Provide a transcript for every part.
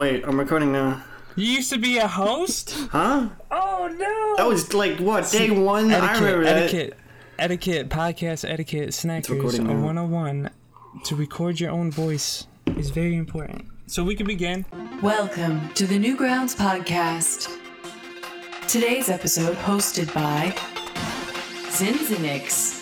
Wait, I'm recording now. You used to be a host? Huh? Oh no! That was like what day one? I etiquette, remember that. etiquette, etiquette, podcast etiquette, snackers, recording a now. 101. To record your own voice is very important. So we can begin. Welcome to the Newgrounds Podcast. Today's episode hosted by Xinxinix.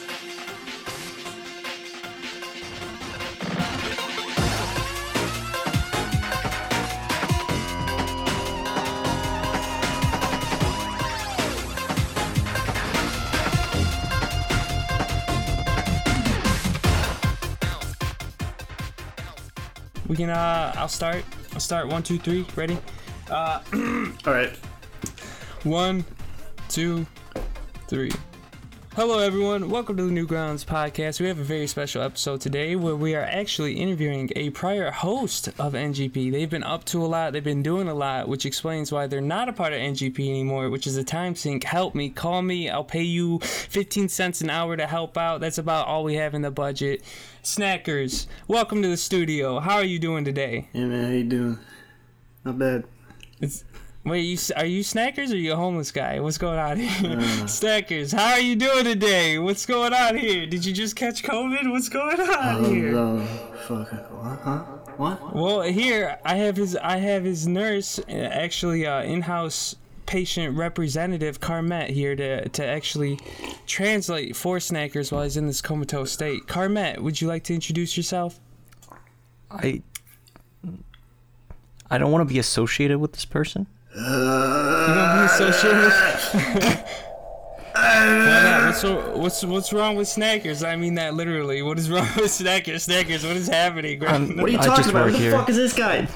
We can. Uh, I'll start. I'll start. One, two, three. Ready? All right. One, two, three. Hello, everyone. Welcome to the Newgrounds podcast. We have a very special episode today where we are actually interviewing a prior host of NGP. They've been up to a lot, they've been doing a lot, which explains why they're not a part of NGP anymore, which is a time sink. Help me, call me. I'll pay you 15 cents an hour to help out. That's about all we have in the budget. Snackers, welcome to the studio. How are you doing today? Yeah, man. How you doing? Not bad. It's, wait, you are you snackers or you a homeless guy? What's going on here? Uh. snackers, how are you doing today? What's going on here? Did you just catch COVID? What's going on here? Oh, fuck. What? Huh? What? Well, here I have his I have his nurse, uh, actually uh, in-house patient representative Carmet here to to actually translate for snackers while he's in this comatose state. Carmet, would you like to introduce yourself? I I don't want to be associated with this person. You want to be associated? Why not? What's, so- what's what's wrong with Snackers? I mean that literally. What is wrong with Snackers? Snackers, what is happening? Um, What are you talking about? work Who the here. fuck is this guy?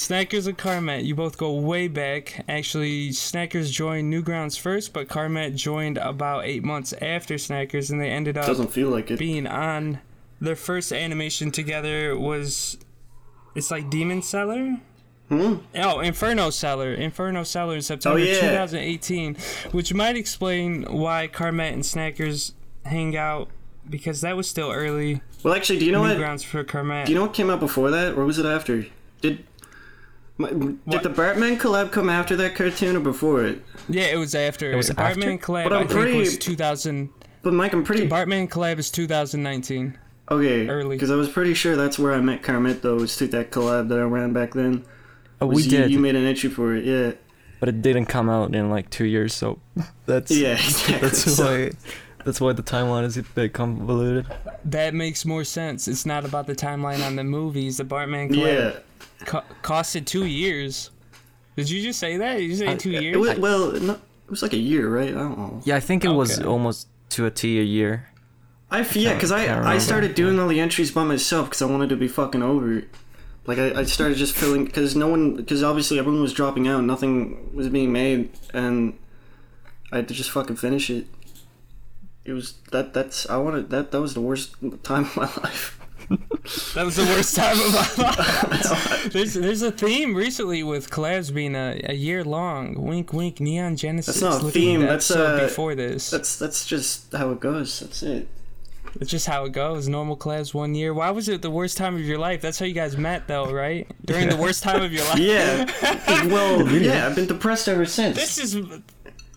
Snackers and Carmet, you both go way back. Actually, Snackers joined Newgrounds first, but Carmet joined about eight months after Snackers, and they ended up Doesn't feel like it. being on. Their first animation together was, it's like Demon Seller. Hmm? Oh, Inferno Seller. Inferno Seller in September Oh, yeah. 2018, which might explain why Carmet and Snackers hang out because that was still early. Well, actually, do you know what? Newgrounds for Carmet. Do you know what came out before that, or was it after? Did my- What? did the Bartman collab come after that cartoon or before it? yeah, it was after. It was Bartman after? collab. But I'm I think was 2000. But Mike, I'm pretty Bartman collab is 2019. okay early. because I was pretty sure that's where I met Carmet though. Was through that collab that I ran back then. Oh, we you, did, You made an entry for it, yeah. but it didn't come out in like two years. So that's Yeah, exactly. that's So- why that's why the timeline is a bit convoluted. That makes more sense. It's not about the timeline on the movies. The Bartman collab Yeah. Co- costed two years. Did you just say that? Did you say two It years? was, well, no, it was like a year, right? I don't know. Yeah, I think it was almost to a T a year. I f- yeah, because I, I started doing all the entries by myself because I wanted to be fucking over it. Like I, I started just filling because no one because obviously everyone was dropping out, nothing was being made, and I had to just fucking finish it. It was that that's I wanted that that was the worst time of my life. That was the worst time of my life. there's there's a theme recently with collabs being a, a year long. Wink, wink. Neon Genesis. That's not a theme, that's, episode uh, before this. That's that's just how it goes. That's it. It's just how it goes. Normal collabs one year. Why was it the worst time of your life? That's how you guys met, though, right? During the worst time of your life. Yeah. well, yeah. I've been depressed ever since. This is.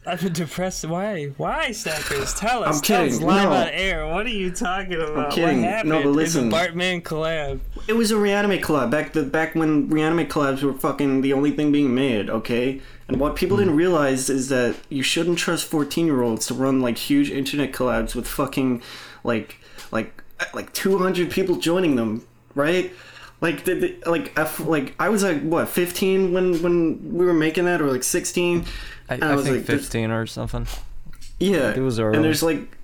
I've been depressed. Why? Why, Snackers? Tell us. I'm Tell us kidding. live No. on air. What are you talking about? I'm kidding. What No, happened but in listen. the Bartman collab? It was a reanimate collab back the back when reanimate collabs were fucking the only thing being made, okay? And what people didn't realize is that you shouldn't trust 14-year-olds to run like huge internet collabs with fucking like like like 200 people joining them, right? Like the, the like I f- like I was like what 15 when when we were making that or like 16 I, And I, was think like, 15 or something. yeah, It was early. and there's like,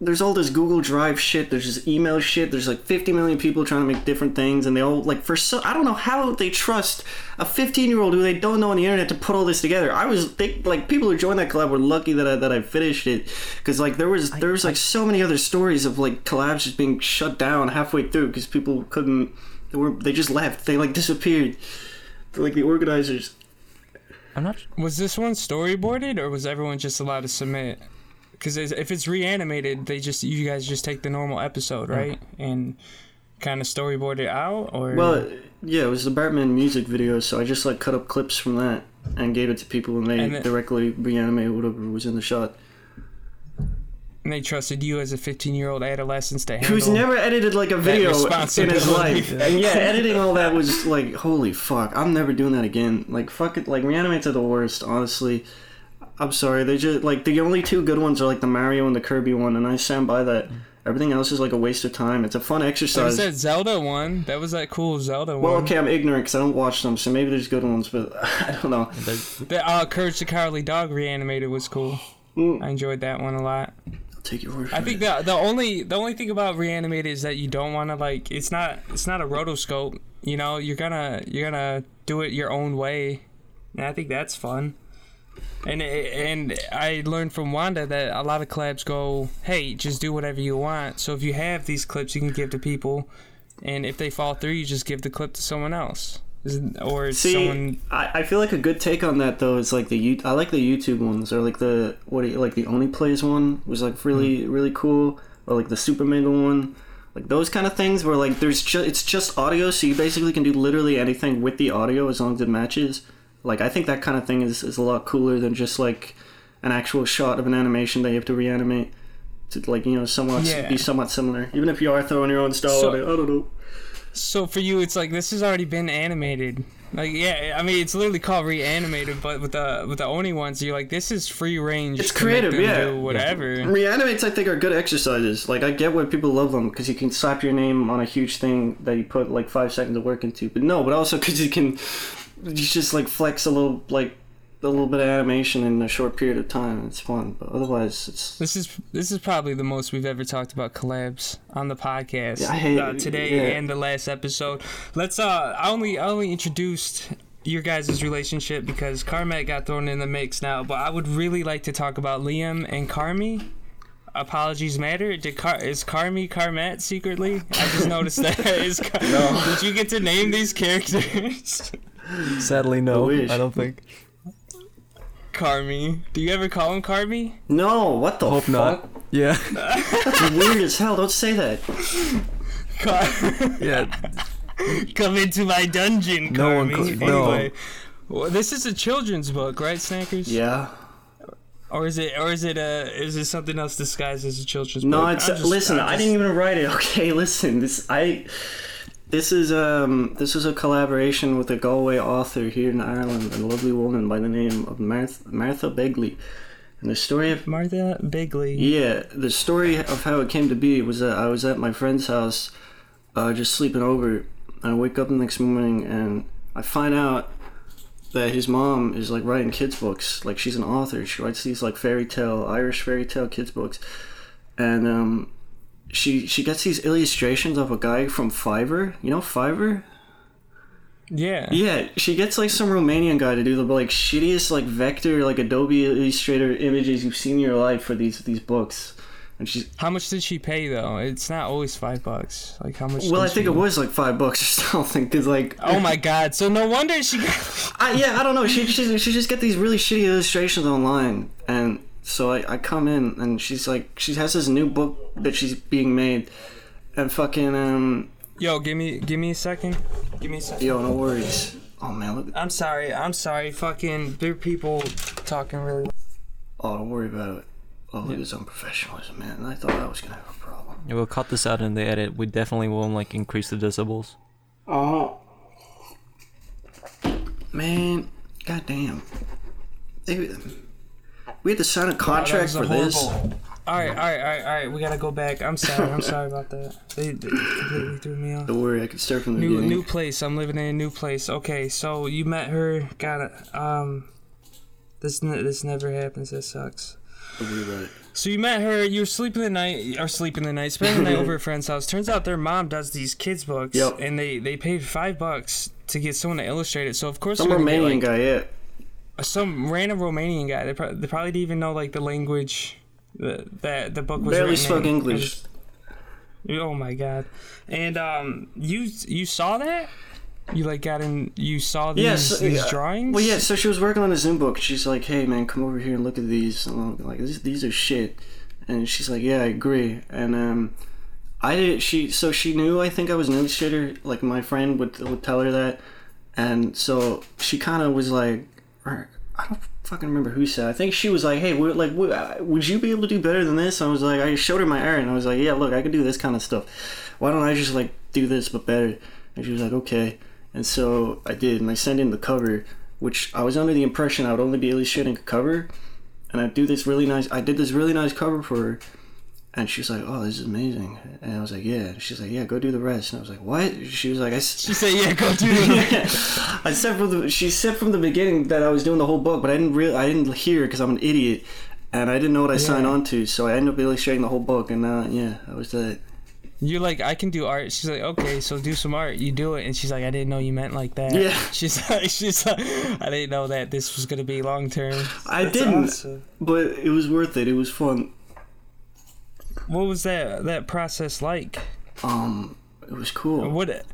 there's all this Google Drive shit. There's just email shit. There's like 50 million people trying to make different things, and they all like for so I don't know how they trust a 15 year old who they don't know on the internet to put all this together. I was they, like people who joined that collab were lucky that I that I finished it because like there was there was like so many other stories of like collabs just being shut down halfway through because people couldn't they were they just left they like disappeared. Like the organizers. I'm not. Was this one storyboarded, or was everyone just allowed to submit? Because if it's reanimated, they just you guys just take the normal episode, right? And kind of storyboard it out, or Well, yeah, it was the Bartman music video, so I just like cut up clips from that and gave it to people, and they And then- directly reanimated whatever was in the shot. And they trusted you as a 15 year old adolescent to handle. Who's never edited like a video in his life, and yeah, editing all that was like, holy fuck, I'm never doing that again. Like, fuck it, like reanimates are the worst, honestly. I'm sorry, they just like the only two good ones are like the Mario and the Kirby one, and I stand by that. Everything else is like a waste of time. It's a fun exercise. was that Zelda one. That was that cool Zelda Well, one. okay, I'm ignorant because I don't watch them, so maybe there's good ones, but I don't know. The uh, Courage the Cowardly Dog reanimated was cool. Mm. I enjoyed that one a lot. Take your word I think it. the the only the only thing about reanimated is that you don't want to like it's not it's not a rotoscope. You know, you're gonna you're gonna do it your own way, and I think that's fun. And it- and I learned from Wanda that a lot of collabs go, hey, just do whatever you want. So if you have these clips, you can give to people, and if they fall through, you just give the clip to someone else, or See, someone. I, I feel like a good take on that though is like the you I like the YouTube ones or like the what you, like the Oney Plays one was like really Mm-hmm. really cool or like the Super Mega one like those kind of things where like there's just it's just audio so you basically can do literally anything with the audio as long as it matches like I think that kind of thing is, is a lot cooler than just like an actual shot of an animation that you have to reanimate to like you know somewhat Yeah. be somewhat similar even if you are throwing your own style So- on it I don't know So for you, it's like this has already been animated. Like yeah, I mean it's literally called reanimated, but with the with the Oney ones, you're like this is free range. It's creative, yeah. Do whatever. Reanimates, I think, are good exercises. Like, I get why people love them because you can slap your name on a huge thing that you put like five seconds of work into. But no, but also because you can, you just like flex a little, like a little bit of animation in a short period of time. It's fun, but otherwise, it's This is this is probably the most we've ever talked about collabs on the podcast Yeah, hate- uh, today yeah. and the last episode. Let's uh, I only I only introduced your guys' relationship because Carmet got thrown in the mix now, but I would really like to talk about Liam and Carmi. Apologies matter. Did Car- is Carmi Carmet secretly? I just noticed that. Is Car- Did you get to name these characters? Sadly, no. I. I don't think. Carmi. Do you ever call him Carmi? no. What the Hope fuck? not. Yeah. That's weird as hell. Don't say that. Car- yeah. Come into my dungeon, No one Carmi. co- no. Anyway, well, this is a children's book, right, Snackers? Yeah. Or is it, or is it, uh, is it something else disguised as a children's No, book? it's I'm just- listen. I'm I just- didn't even write it. Okay, listen. This I. This is um this is a collaboration with a Galway author here in Ireland, a lovely woman by the name of Martha, Martha Begley, and the story of Martha Begley. yeah the story of how it came to be was that I was at my friend's house, uh, just sleeping over. I wake up the next morning and I find out that his mom is like writing kids books. Like she's an author. She writes these like fairy tale Irish fairy tale kids books, and um, she she gets these illustrations of a guy from Fiverr. You know Fiverr? Yeah. Yeah, she gets like some Romanian guy to do the like shittiest like vector like Adobe Illustrator images you've seen in your life for these these books. And she's How much did she pay though? It's not always five bucks. Like how much? well, I think it was like five bucks or something. Cause like Oh my god! So no wonder she got. I, yeah, I don't know. She she she just get these really shitty illustrations online, and so I, I come in and she's like she has this new book that she's being made, and fucking um Yo, give me, give me a second. Give me a second. yo no worries. Oh man, look. I'm sorry. I'm sorry. Fucking, there are people talking really. Oh, don't worry about it. Oh, look at his unprofessionalism, man. I thought I was gonna have a problem. Yeah, we'll cut this out in the edit. We definitely won't like increase the decibels. Uh-huh. Man, goddamn. They, we had to sign a contract for this. All right, all right, all right, all right. We gotta go back. I'm sorry. I'm sorry about that. They, they completely threw me off. Don't worry, I can start from the New beginning. new place. I'm living in a new place. Okay, so you met her. Got it. Um, this ne- this never happens. That sucks. So you met her. You were sleeping the night, or sleeping the night, spending the night over at a friend's house. Turns out their mom does these kids books, Yep. and they they paid five bucks to get someone to illustrate it. So of course Some Romanian like, guy, yeah. Some random Romanian guy. They, pro- they probably didn't even know like the language that that the book was Barely spoke in. English. Oh my god! And um, you you saw that? You like got in? You saw these, Yes, these yeah. drawings? Well, yeah. So she was working on a Zoom book. She's like, "Hey, man, come over here and look at these." And I'm like, "These, these are shit." And she's like, "Yeah, I agree." And um, I did. She so she knew. I think I was an illustrator. Like my friend would would tell her that, and so she kind of was like, or I don't fucking remember who said. I think she was like, "Hey, would, like, would you be able to do better than this?" I was like, I showed her my art, and I was like, "Yeah, look, I can do this kind of stuff. Why don't I just like do this but better?" And she was like, "Okay." And so I did, and I sent in the cover, which I was under the impression I would only be illustrating a cover, and I do this really nice. I did this really nice cover for her. And she was like, "Oh, this is amazing," and I was like, "Yeah." She's like, "Yeah, go do the rest." And I was like, "What?" She was like, "I." s- She said, "Yeah, go do it." I said from the she said from the beginning that I was doing the whole book, but I didn't real I didn't hear because I'm an idiot, and I didn't know what I signed on to. So I ended up illustrating the whole book, and uh, yeah, I was that. You're like, I can do art. She's like, okay, so do some art. You do it, and she's like, I didn't know you meant like that. Yeah. She's like, she's like, I didn't know that this was gonna be long term. I That's didn't, awesome. but it was worth it. It was fun. What was that that process like? Um, it was cool. What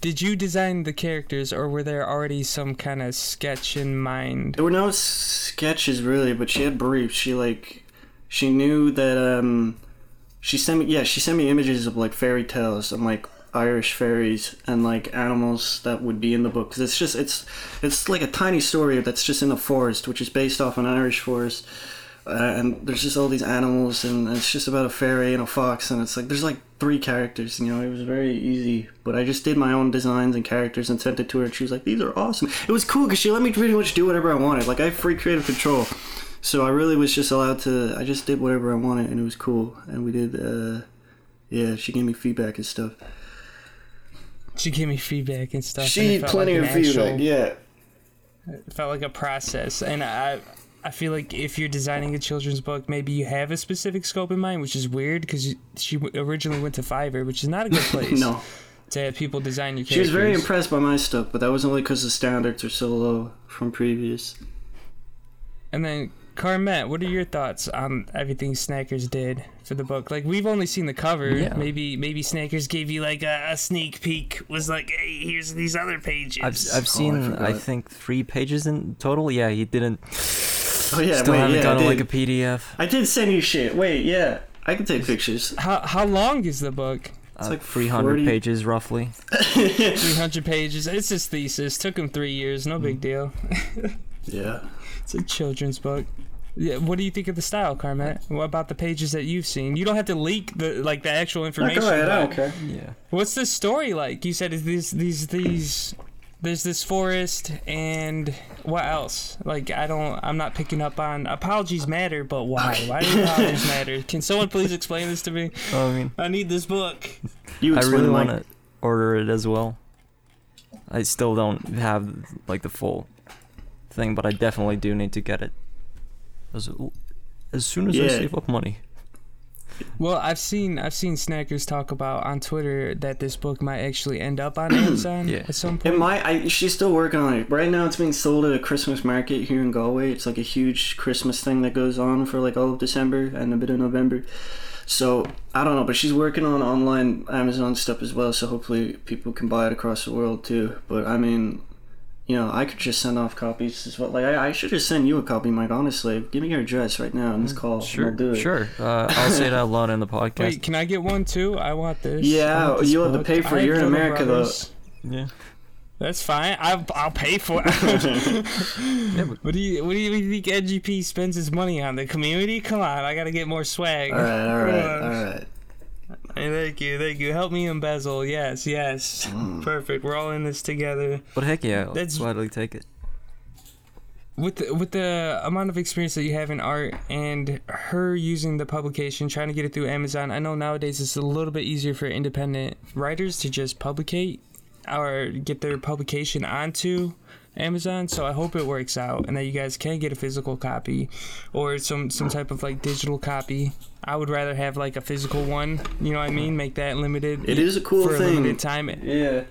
did you design the characters, or were there already some kind of sketch in mind? There were no sketches really, but she had briefs. She like, she knew that um, she sent me yeah she sent me images of like fairy tales and like Irish fairies and like animals that would be in the book because it's just it's it's like a tiny story that's just in a forest which is based off an Irish forest. Uh, and there's just all these animals, and it's just about a fairy and a fox, and it's like there's like three characters. You know, it was very easy, but I just did my own designs and characters and sent it to her, and she was like, "These are awesome." It was cool because she let me pretty much do whatever I wanted. Like I have free creative control, so I really was just allowed to. I just did whatever I wanted, and it was cool. And we did, uh, yeah. She gave me feedback and stuff. She gave me feedback and stuff. She felt plenty like of feedback. actual- Yeah. It felt like a process, and I. I feel like if you're designing a children's book, maybe you have a specific scope in mind, which is weird because she originally went to Fiverr, which is not a good place No, to have people design your characters. she was very impressed by my stuff, but that was only because the standards are so low from previous. And then, Carmet, what are your thoughts on everything Snackers did for the book? Like, we've only seen the cover. Yeah. Maybe maybe Snackers gave you like a, a sneak peek. Was like, hey, here's these other pages. I've I've oh, seen I, forgot. think three pages in total. Yeah, he didn't. Oh yeah, Still wait, haven't yeah, I gotten did. like a PDF. I did send you shit. Wait, yeah, I can take pictures. how how long is the book? It's like like 300 40 pages roughly. 300 pages. It's his thesis. Took him three years. No Mm. big deal. Yeah. It's a children's book. Yeah, what do you think of the style, Carmet? What about the pages that you've seen? You don't have to leak the like the actual No, information. go ahead. I don't care. Yeah. What's the story like? You said is these these these there's this forest and what else? Like I don't I'm not picking up on apologies matter, but why? Why do apologies matter? Can someone please explain this to me? I mean, I need this book. You I really Mike. want to order it as well. I still don't have like the full thing, but I definitely do need to get it as as soon as I save up money. Well, I've seen I've seen snackers talk about on Twitter that this book might actually end up on Amazon Yeah. at some point. It might. I, she's still working on it. Right now, it's being sold at a Christmas market here in Galway. It's like a huge Christmas thing that goes on for like all of December and a bit of November. So I don't know, but she's working on online Amazon stuff as well. So hopefully people can buy it across the world too. But I mean, you know, I could just send off copies as well. Like I, I should just send you a copy, Mike. Honestly, give me your address right now in this call. and Sure, I'll do it. sure. Uh, I'll say that a lot in the podcast. Wait, can I get one too? I want this. Yeah, want this you'll have to pay for it. I You're in Little America, though. Yeah. That's fine. I'll, I'll pay for it. what do you What do you think NGP spends his money on? The community? Come on, I gotta get more swag. All right, all right, Come on. all right. Hey, thank you, thank you. Help me embezzle. Yes, yes. Mm. Perfect. We're all in this together. But heck yeah, I'll That's- gladly take it. With the, with the amount of experience that you have in art and her using the publication, trying to get it through Amazon, I know nowadays it's a little bit easier for independent writers to just publicate or get their publication onto Amazon. So I hope it works out and that you guys can get a physical copy or some some type of like digital copy. I would rather have like a physical one. You know what I mean? Make that limited. It is a cool for a limited time Yeah.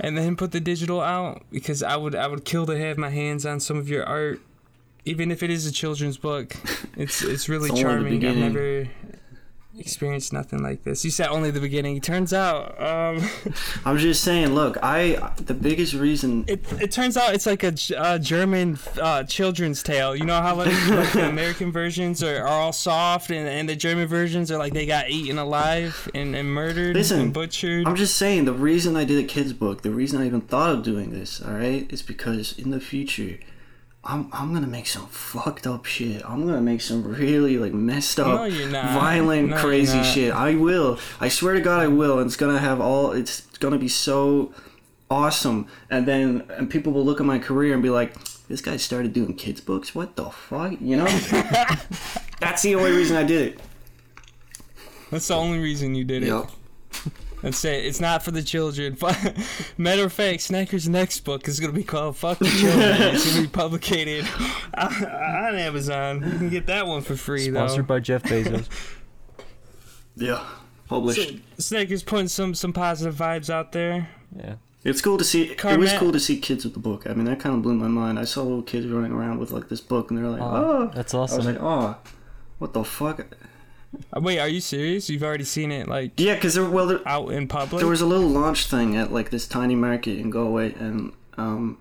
and then put the digital out because I would I would kill to have my hands on some of your art, even if it is a children's book. It's it's really It's charming. I've never. Experienced nothing like this. You said only the beginning. It turns out, um, I'm just saying. Look, I the biggest reason. it it turns out it's like a uh German uh, children's tale. You know how like, like the American versions are, are all soft, and, and the German versions are like they got eaten alive and, and murdered Listen, and butchered. I'm just saying the reason I did a kids book, the reason I even thought of doing this, all right, is because in the future, I'm I'm gonna make some fucked up shit. I'm gonna make some really like messed up, No, violent, No, crazy shit. I will. I swear to God, I will. And it's gonna have all. It's gonna be so awesome. And then and people will look at my career and be like, "This guy started doing kids books. What the fuck?" You know. That's the only reason I did it. That's the only reason you did it. Yep. That's it. It's not for the children. Matter of fact, Snacker's next book is gonna be called "Fuck the Children." it's gonna be publicated on Amazon. You can get that one for free Sponsored though. Sponsored by Jeff Bezos. Yeah. Published. So, Snacker's putting some some positive vibes out there. yeah. It's cool to see. it was cool to see kids with the book. I mean, that kind of blew my mind. I saw little kids running around with like this book, and they're like, Oh, "Oh, that's awesome." I was like, "Oh, what the fuck?" Uh, Wait, are you serious? You've already seen it like Yeah, because there, well, there, out in public? there was a little launch thing at like this tiny market in Galway, and um,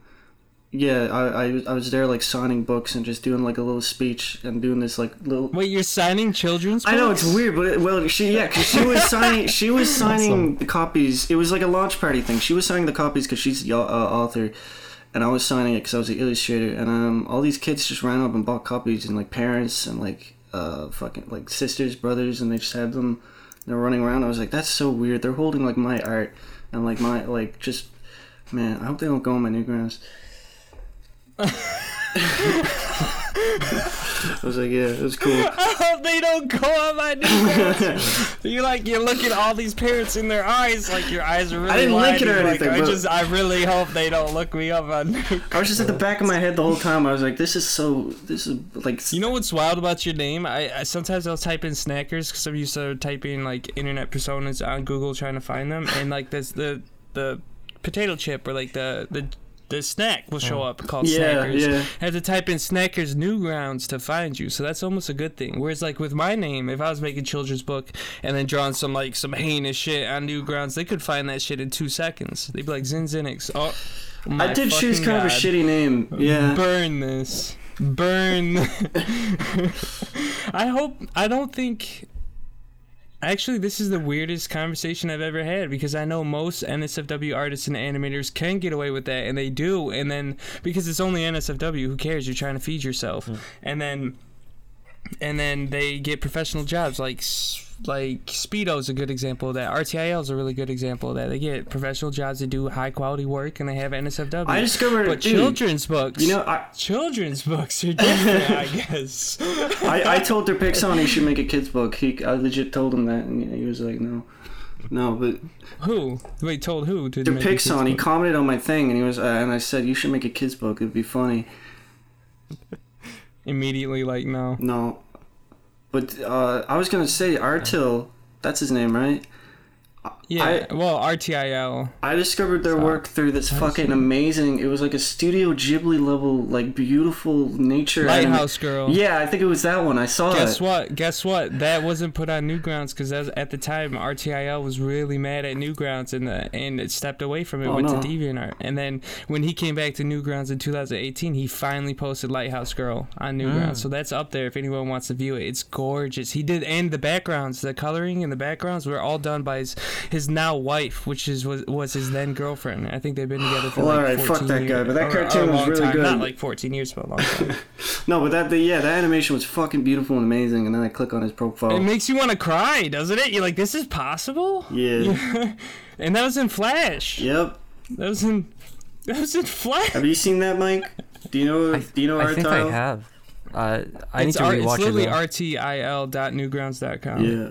yeah, I, I I was there like signing books and just doing like a little speech and doing this like little. Wait, you're signing children's books? I know it's weird, but it, well, she yeah, cause she was signing she was signing the copies. It was like a launch party thing. She was signing the copies because she's the uh, author, and I was signing it because I was the illustrator. And um, all these kids just ran up and bought copies, and like parents and like uh fucking like sisters, brothers, and they just had them. They're running around. I was like, that's so weird. They're holding like my art and like my like just man. I hope they don't go on my newgrounds. I was like, yeah, it was cool. I hope oh, they don't go on my newgrounds. you like you look at all these parents in their eyes, like your eyes are really. I didn't link it or anything, I just, I really hope they don't look me up on. I was just at the back of my head the whole time. I was like, this is so. This is like. You know what's wild about your name? I, I sometimes I'll type in snackers because I'm used to typing like internet personas on Google trying to find them, and like this the the potato chip or like the the the snack will show oh. up called Yeah, Snackers. yeah. I have to type in Snackers Newgrounds to find you, so that's almost a good thing. Whereas like with my name, if I was making children's book and then drawing some like some heinous shit on Newgrounds, they could find that shit in two seconds. They'd be like Xinxinix. Oh, my I did choose kind of a shitty name. Yeah. Burn this. Burn. I hope. I don't think. Actually, this is the weirdest conversation I've ever had because I know most NSFW artists and animators can get away with that, and they do. And then because it's only NSFW, who cares? You're trying to feed yourself, hmm. and then, and then they get professional jobs like. Like Speedo's a good example of that. RTIL is a really good example of that. They get professional jobs to do high quality work, and they have NSFW. I discovered, but dude, children's books. You know, I, children's books are different, I guess. I, I told their Pixon he should make a kids book. He, I legit told him that, and he was like, no, no. But Who? Wait, told who? To their make a kid's Pixon, he commented on my thing, and he was, uh, and I said you should make a kids book. It'd be funny. immediately like no. No, but uh, I was gonna say Artil. That's his name, right? Yeah. well, RTIL. I discovered their Stop. work through this fucking amazing. It was like a Studio Ghibli level, like beautiful nature. Lighthouse Girl. Yeah, I think it was that one. I saw Guess what? Guess what? That wasn't put on Newgrounds because at the time RTIL was really mad at Newgrounds and the, and it stepped away from it, Oh, went no. to DeviantArt, and then when he came back to Newgrounds in 2018, he finally posted Lighthouse Girl on Newgrounds. Mm. So that's up there if anyone wants to view it. It's gorgeous. He did, and the backgrounds, the coloring and the backgrounds were all done by his his now wife, which is was, was his then girlfriend. I think they've been together for Well, like alright, 14 fuck that years. guy, but that Or- or a cartoon was really time. good. Not like 14 years, but a long time. No, but that the yeah, that animation was fucking beautiful and amazing. And then I click on his profile. It makes you want to cry, doesn't it? You're like, this is possible? yeah. and that was in Flash. Yep. That was in that was in Flash. Have you seen that, Mike? Do you know? do you know I think I have. Uh, I need it's to art, it's rewatch it. literally though. rtil.newgrounds.com. Yeah.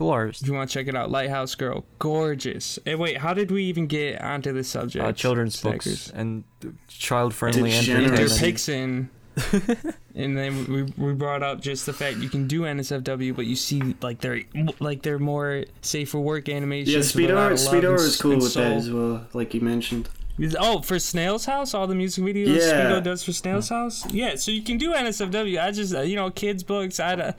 Cool artist. If you want to check it out, Lighthouse Girl, gorgeous. And wait, how did we even get onto this subject? Uh, children's Snackers? books and child-friendly Degenerate. They're entertainment. Pixin. and then we, we brought up just the fact you can do NSFW, but you see like they're like they're more safe for work animations. Yeah, with a lot Speedo. of love Speedo is cool and with that as well, like you mentioned. Oh, for Snail's House, all the music videos Yeah. Speedo does for Snail's House. Yeah, so you can do NSFW. I just, uh, you know, kids books. I, don't-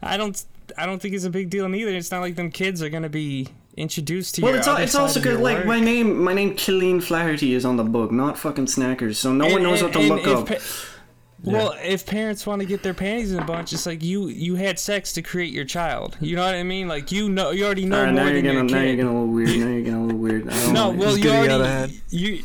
I don't, I don't think it's a big deal neither. It's not like them kids are gonna be introduced to you. Well, it's al- other it's side also of good. Like work. my name, my name, Killeen Flaherty is on the book, not fucking Snackers. So no one knows and- what to look if up. pa- well, if parents want to get their panties in a bunch, it's like you you had sex to create your child. You know what I mean? Like you know, you already know All right, more now you're than getting, your now you're getting a little weird. Now you're getting a little weird. I don't no, know. well, you already ahead. you.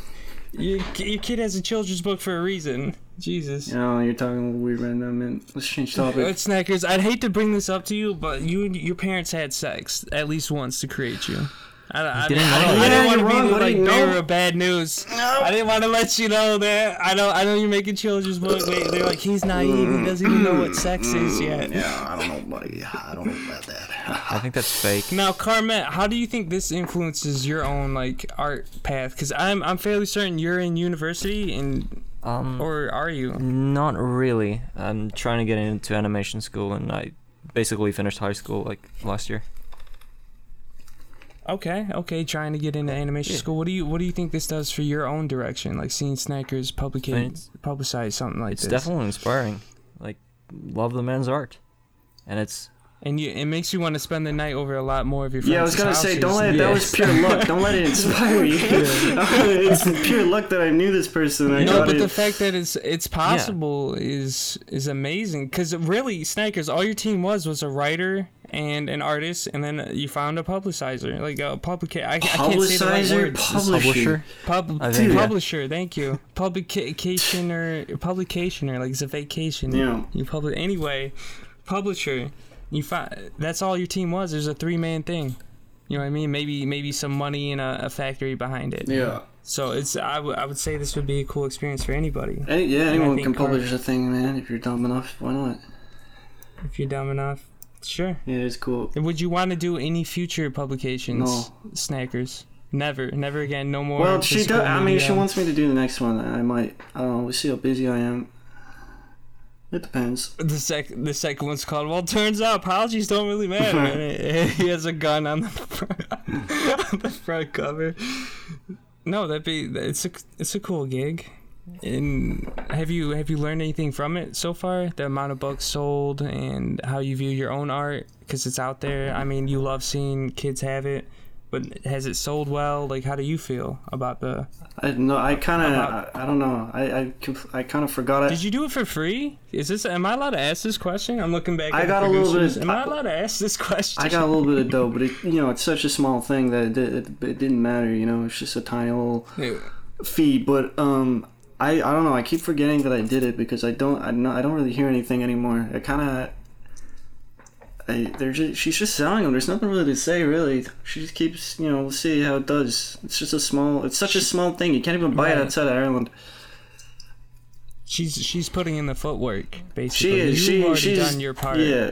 Your, your kid has a children's book for a reason. Jesus. No, you're talking weird right now, man. Let's change topic. Uh, Snackers, I'd hate to bring this up to you, but you and your parents had sex at least once to create you. I, I, didn't I, know didn't. I didn't Yeah, want to you're be wrong, the buddy. like bearer of bad news. No. I didn't want to let you know that. I know. I know you're making children's book. They, they're like he's naive. He doesn't even know what sex is yet. yeah, I don't know, buddy. I don't know about that. I think that's fake. Now, Carmet, how do you think this influences your own like art path? Because I'm I'm fairly certain you're in university, and Um, or are you? not really. I'm trying to get into animation school, and I basically finished high school like last year. Okay, okay, trying to get into animation Yeah. school. What do you what do you think this does for your own direction? Like seeing Snackers publicate I mean, publicize something like It's this. It's definitely inspiring. Like, love the man's art, and it's and you, it makes you want to spend the night over a lot more of your friends. Yeah, I was gonna say, don't let that was pure luck. Don't let it inspire you. it's pure luck that I knew this person. I No, but it. the fact that it's it's possible is is amazing. Because really, Snackers, all your team was was a writer and an artist, and then you found a publicizer, like a publica- I, I can't say the right word. publisher. Pub- I think- publisher, thank you. Publicationer, publicationer, like it's a vacation. Yeah. You publish anyway. Publisher, you find that's all your team was. There's a three man thing. You know what I mean? Maybe maybe some money and a, a factory behind it. Yeah. So it's I would I would say this would be a cool experience for anybody Any, yeah, I anyone can publish a thing, man. If you're dumb enough, why not? if you're dumb enough. Sure. Yeah, it's cool. And would you want to do any future publications? No. Snackers. Never, never again. No more. Well, she does. I mean, she wants me to do the next one. I might. I don't know. We'll see how busy I am. It depends. The sec the second one's called. Well, turns out apologies don't really matter. he has a gun on the front, on the front cover. No, that'd be it's a it's a cool gig. And have you have you learned anything from it so far? The amount of books sold and how you view your own art because it's out there. I mean, you love seeing kids have it, but has it sold well? Like, how do you feel about the? I no. I kind of. About- I, I don't know. I I, I kind of forgot it. Did you do it for free? Is this? Am I allowed to ask this question? I'm looking back. I at got the a little bit of- Am I I- allowed to ask this question? I got a little bit of dough, but it, you know, it's such a small thing that it, it, it didn't matter. You know, it's just a tiny little Yeah. fee. But um, I I don't know. I keep forgetting that I did it because I don't I don't, I don't really hear anything anymore. It kind of. They're just, she's just selling them. There's nothing really to say, really. She just keeps, you know, we'll see how it does. It's just a small, it's such a small thing. You can't even buy it outside of Ireland. She's she's putting in the footwork. She Basically, is, You've she, already she's, done your part. yeah.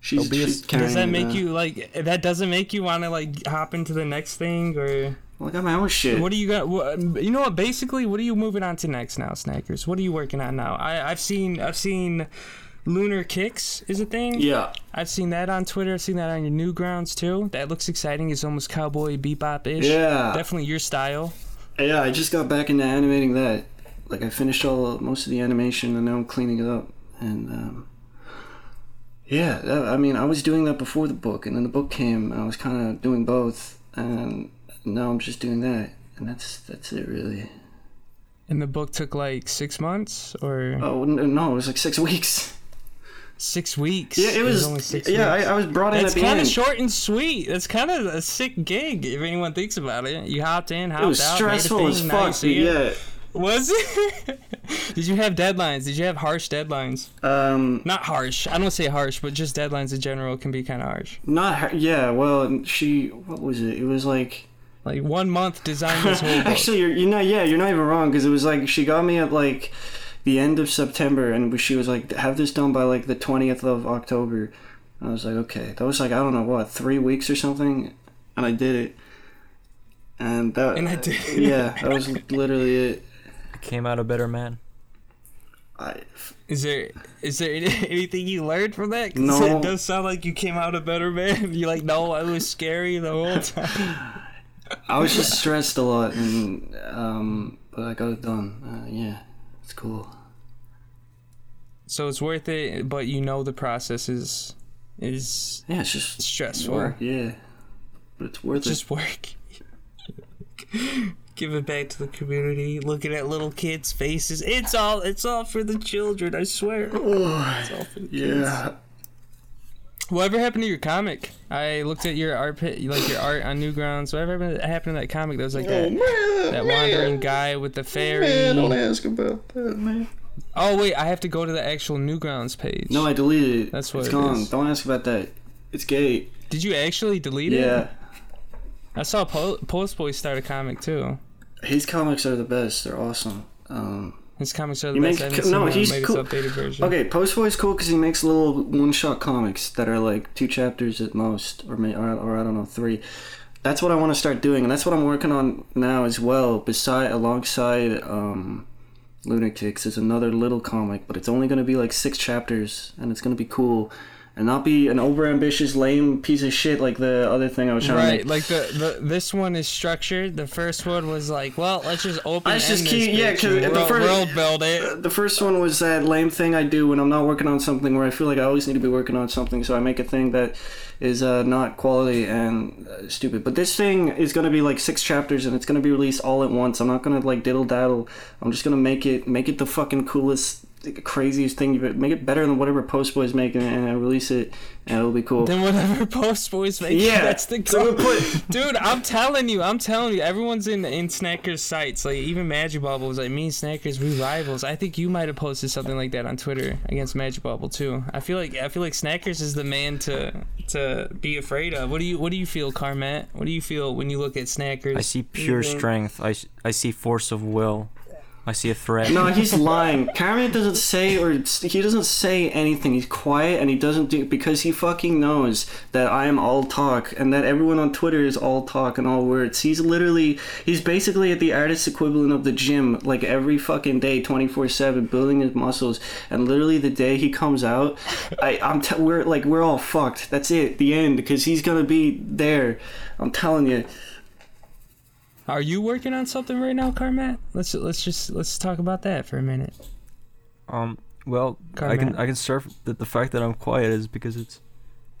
She's, There'll be a- she's Does that make you like? That doesn't make you want to like hop into the next thing, or Well, I got my own shit. what do you got? What, you know what? Basically, what are you moving on to next now, Snackers? What are you working on now? I I've seen I've seen Lunar Kicks is a thing. Yeah. I've seen that on Twitter. I've seen that on your Newgrounds too. That looks exciting. It's almost cowboy bebop ish. Yeah. Definitely your style. Yeah, I just got back into animating that. Like I finished all most of the animation and now I'm cleaning it up. And um, yeah, that, I mean, I was doing that before the book, and then the book came, and I was kind of doing both, and now I'm just doing that, and that's that's it really. And the book took like six months or Oh no, it was like six weeks. Six weeks. Yeah, it was. only six yeah, I. I was brought in the kind of short and sweet. That's kind of a sick gig if anyone thinks about it. You hopped in, hopped out. it was out, stressful as you fuck. it. Yeah. Was it? Did you have deadlines? Did you have harsh deadlines? Um. Not harsh. I don't say harsh, but just deadlines in general can be kind of harsh. Not yeah. Well, she. What was it? It was like. Like one month design this whole. Actually, you're, you're not. Yeah, you're not even wrong because it was like she got me at like the end of September, and she was like, "Have this done by like the twentieth of October." I was like, "Okay." That was like I don't know what three weeks or something, and I did it. And that. And I did it. Yeah, that was literally it. Came out a better man. I, Is there is there anything you learned from that? No. It does sound like you came out a better man. You're like, no, I was scary the whole time. I was just stressed a lot, and um, but I got it done. Uh, yeah, it's cool. So it's worth it, but you know the process is is Yeah, it's just stressful. work. Yeah, but it's worth it. Just work. Give it back to the community. Looking at little kids' faces. It's all it's all for the children, I swear. It's all for the kids. Yeah. Whatever happened to your comic? I looked at your art, pit, like your art on Newgrounds. Whatever happened to that comic? That was like oh, that, man, that wandering guy with the fairy. Man, don't ask about that, man. Oh wait, I have to go to the actual Newgrounds page. No, I deleted it. That's what it's it gone. is. Don't ask about that. It's gay. Did you actually delete it? Yeah. I saw po- Post Boy start a comic too. His comics are the best. They're awesome. Um, His comics are the He best. makes- I no, he's cool. updated version. okay, Post Boy's cool because he makes little one-shot comics that are like two chapters at most, or may, or, or I don't know, three. That's what I want to start doing, and that's what I'm working on now as well. Beside, alongside um, Lunatics, is another little comic, but it's only going to be like six chapters, and it's going to be cool, and not be an overambitious, lame piece of shit like the other thing I was trying to Right, like the, the this one is structured. The first one was like, well, let's just open. Let's just keep- yeah, because the world, first- world build it. The first one was that lame thing I do when I'm not working on something where I feel like I always need to be working on something, so I make a thing that is uh, not quality and uh, stupid. But this thing is going to be like six chapters and it's going to be released all at once. I'm not going to like diddle daddle. I'm just going to make it make it the fucking coolest, craziest thing. You make it better than whatever Post Boy's making and I release it and it'll be cool. Then whatever Post Boys make, Yeah, that's the so goal. we put- Dude, I'm telling you, I'm telling you, everyone's in in Snackers sites. Like even Magic Bubble was like, me and Snackers, we rivals. I think you might have posted something like that on Twitter against Magic Bubble too. I feel like I feel like Snackers is the man to to be afraid of. What do you What do you feel, Carmet? What do you feel when you look at Snackers? I see pure Even- strength. I see force of will. I see a threat. No, he's lying. Carmet doesn't say or he doesn't say anything. He's quiet and he doesn't do because he fucking knows that I am all talk and that everyone on Twitter is all talk and all words. He's literally he's basically at the artist equivalent of the gym like every fucking day 24/7 building his muscles and literally the day he comes out I I'm t- we're like we're all fucked. That's it. The end because he's going to be there. I'm telling you. Are you working on something right now, Carmet? Let's let's just let's talk about that for a minute. Um. Well, I can Carmet. I can surf that the fact that I'm quiet is because it's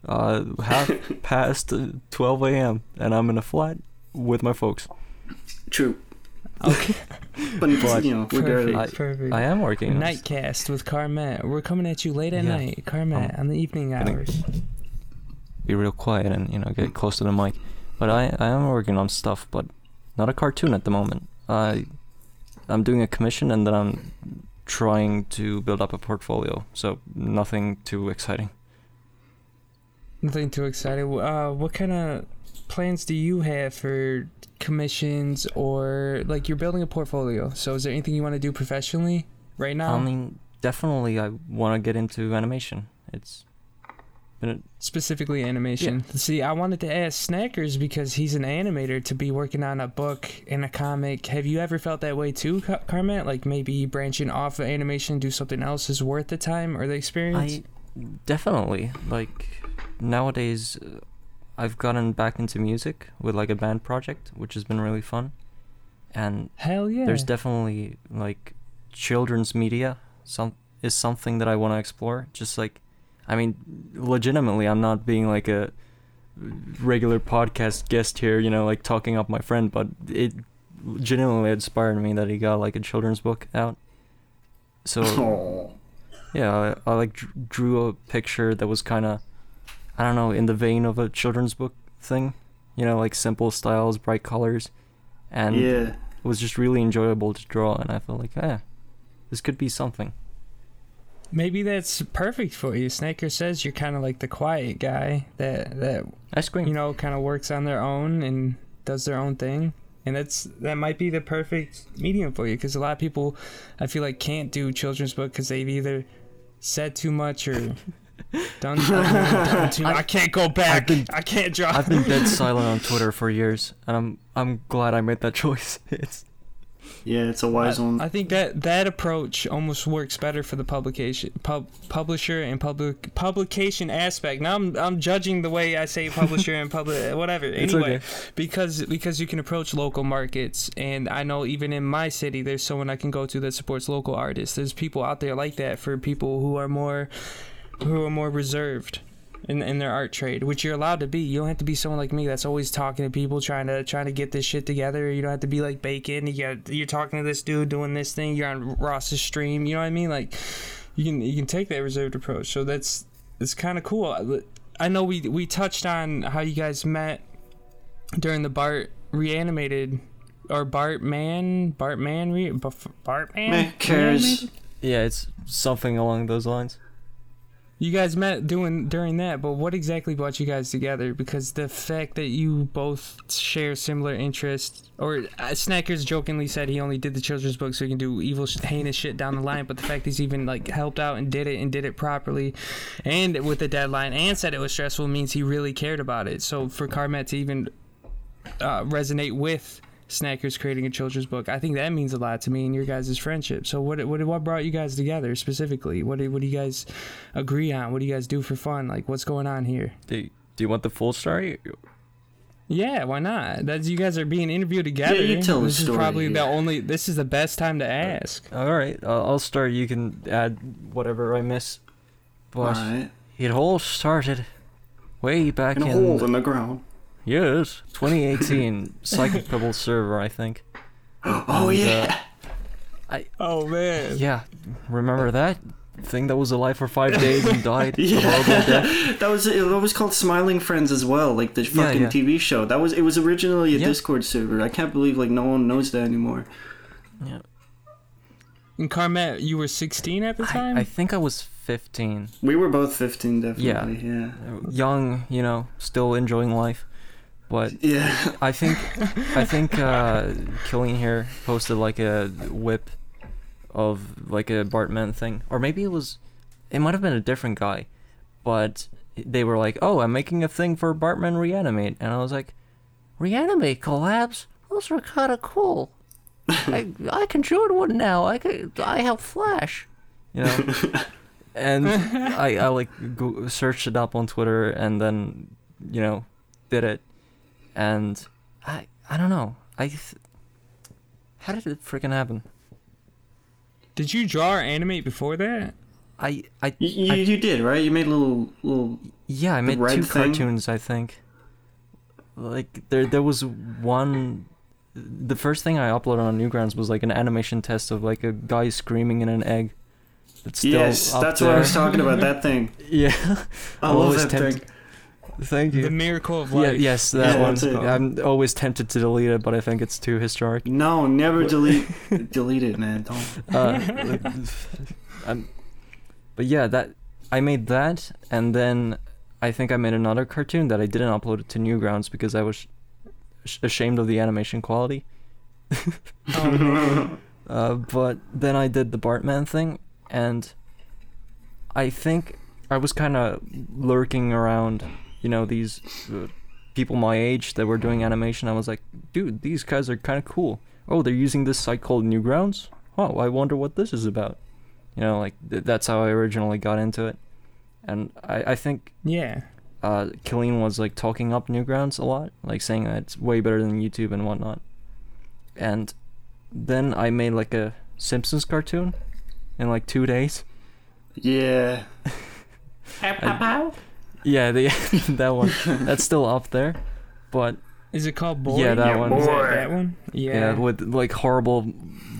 uh half past uh, 12 a.m. and I'm in a flat with my folks. True. Okay. But, But- you know, we're Perfect. there. I- perfect. I am working. Nightcast with Carmet. We're coming at you late at Yeah. night, Carmet, Um, on the evening hours. Be real quiet and you know get close to the mic. But I I am working on stuff, but not a cartoon at the moment. I I'm doing a commission and then I'm trying to build up a portfolio. So nothing too exciting. Nothing too exciting. Uh, what kind of plans do you have for commissions or like you're building a portfolio? So is there anything you want to do professionally right now? I mean, definitely I want to get into animation. It's Specifically animation. See, I wanted to ask Snackers because he's an animator to be working on a book and a comic. Have you ever felt that way too, Car- Carmet? Like maybe branching off of animation, do something else is worth the time or the experience? I definitely like nowadays. uh, I've gotten back into music with like a band project, which has been really fun. And Hell yeah. there's definitely like children's media some is something that I want to explore. Just like, I mean, legitimately, I'm not being like a regular podcast guest here, you know, like talking up my friend, but it genuinely inspired me that he got like a children's book out. So yeah, I, I like dr- drew a picture that was kind of, I don't know, in the vein of a children's book thing. You know, like simple styles, bright colors, and yeah. it was just really enjoyable to draw. And I felt like, eh, this could be something. Maybe that's perfect for you. Snaker says you're kind of like the quiet guy that that Ice cream. you know kind of works on their own and does their own thing, and that's that might be the perfect medium for you because a lot of people I feel like can't do children's book because they've either said too much or done, done too much. I can't go back. been- I can't draw. I've been dead silent on Twitter for years, and I'm I'm glad I made that choice. It's Yeah, it's a wise one. I think that that approach almost works better for the publication, pub, publisher and public publication aspect. Now I'm I'm judging the way I say publisher and public whatever. Anyway, okay. because because you can approach local markets, and I know even in my city, there's someone I can go to that supports local artists. There's people out there like that for people who are more who are more reserved in, in their art trade, which you're allowed to be. You don't have to be someone like me that's always talking to people, trying to trying to get this shit together. You don't have to be like Bacon. You got, you're talking to this dude doing this thing. You're on Ross's stream. You know what I mean? Like you can you can take that reserved approach. So that's it's kind of cool. I- I know we we touched on how you guys met during the Bart reanimated or Bart Man Bart Man re, Bart Man. Meh, cares. Yeah, it's something along those lines. You guys met doing during that, but what exactly brought you guys together? Because the fact that you both share similar interests, or uh, Snackers jokingly said he only did the children's book so he can do evil, heinous shit down the line. But the fact he's even like helped out and did it and did it properly, and with the deadline, and said it was stressful means he really cared about it. So for Carmet to even uh, resonate with Snackers creating a children's book, I think that means a lot to me and your guys' friendship. So what what what brought you guys together specifically? What do, what do you guys agree on? What do you guys do for fun? Like what's going on here? Do you, do you want the full story? Yeah, why not? That's you guys are being interviewed together. Yeah, you tell the this story, is probably the only. This is the best time to ask. Uh, all right, I'll I'll start. You can add whatever I miss. But Alright. it all started way back In in, a hole in the ground. Yes, 2018 Psychic Pebble server, I think. Oh, And, uh, yeah. Oh man. Yeah, remember that thing that was alive for five days and died? Yeah. that was it was called Smiling Friends as well, like the fucking yeah. TV show. That was it was originally a Yeah. Discord server. I can't believe like no one knows that anymore. Yeah. And Carmet, you were 16 at the time. I, I think I was 15. We were both 15 definitely. Yeah. Yeah. Young, you know, still enjoying life. But Yeah. I think I think uh, Killian here posted like a whip of like a Bartman thing, or maybe it was, it might have been a different guy, but they were like, "Oh, I'm making a thing for Bartman Reanimate," and I was like, "Reanimate collabs? Those are kind of cool. I I can join one now. I could I have Flash, you know." and I I like go, searched it up on Twitter and then you know did it and I I don't know. I th- how did it freaking happen? Did you draw or animate before that? I I, You, you, I you did right. You made little little. yeah, I made two thing? cartoons. I think. Like there there was one. The first thing I uploaded on Newgrounds was like an animation test of like a guy screaming in an egg. It's still yes, that's there. what I was talking about. That thing. Yeah. I love that tempted- thing. Thank you. The miracle of yeah, life. yes, that Yeah, one. that's. I'm always tempted to delete it, but I think it's too historic. No, never delete. delete it, man. Don't. uh, um, but yeah, that I made that, and then I think I made another cartoon that I didn't upload it to Newgrounds because I was sh- ashamed of the animation quality. Uh, but then I did the Bartman thing, and I think I was kind of lurking around, you know, these uh, people my age that were doing animation. I was like, dude, these guys are kind of cool. Oh, they're using this site called Newgrounds. Oh, I wonder what this is about. You know, like th- that's how I originally got into it, and I I think yeah. uh, Killeen was like talking up Newgrounds a lot, like saying that it's way better than YouTube and whatnot. And then I made like a Simpsons cartoon in like two days. Yeah. Yeah, the, that one. That's still up there, but Is it called Boy? Yeah, that Yeah, one. Is Boy. that, that one? yeah. Yeah. with like horrible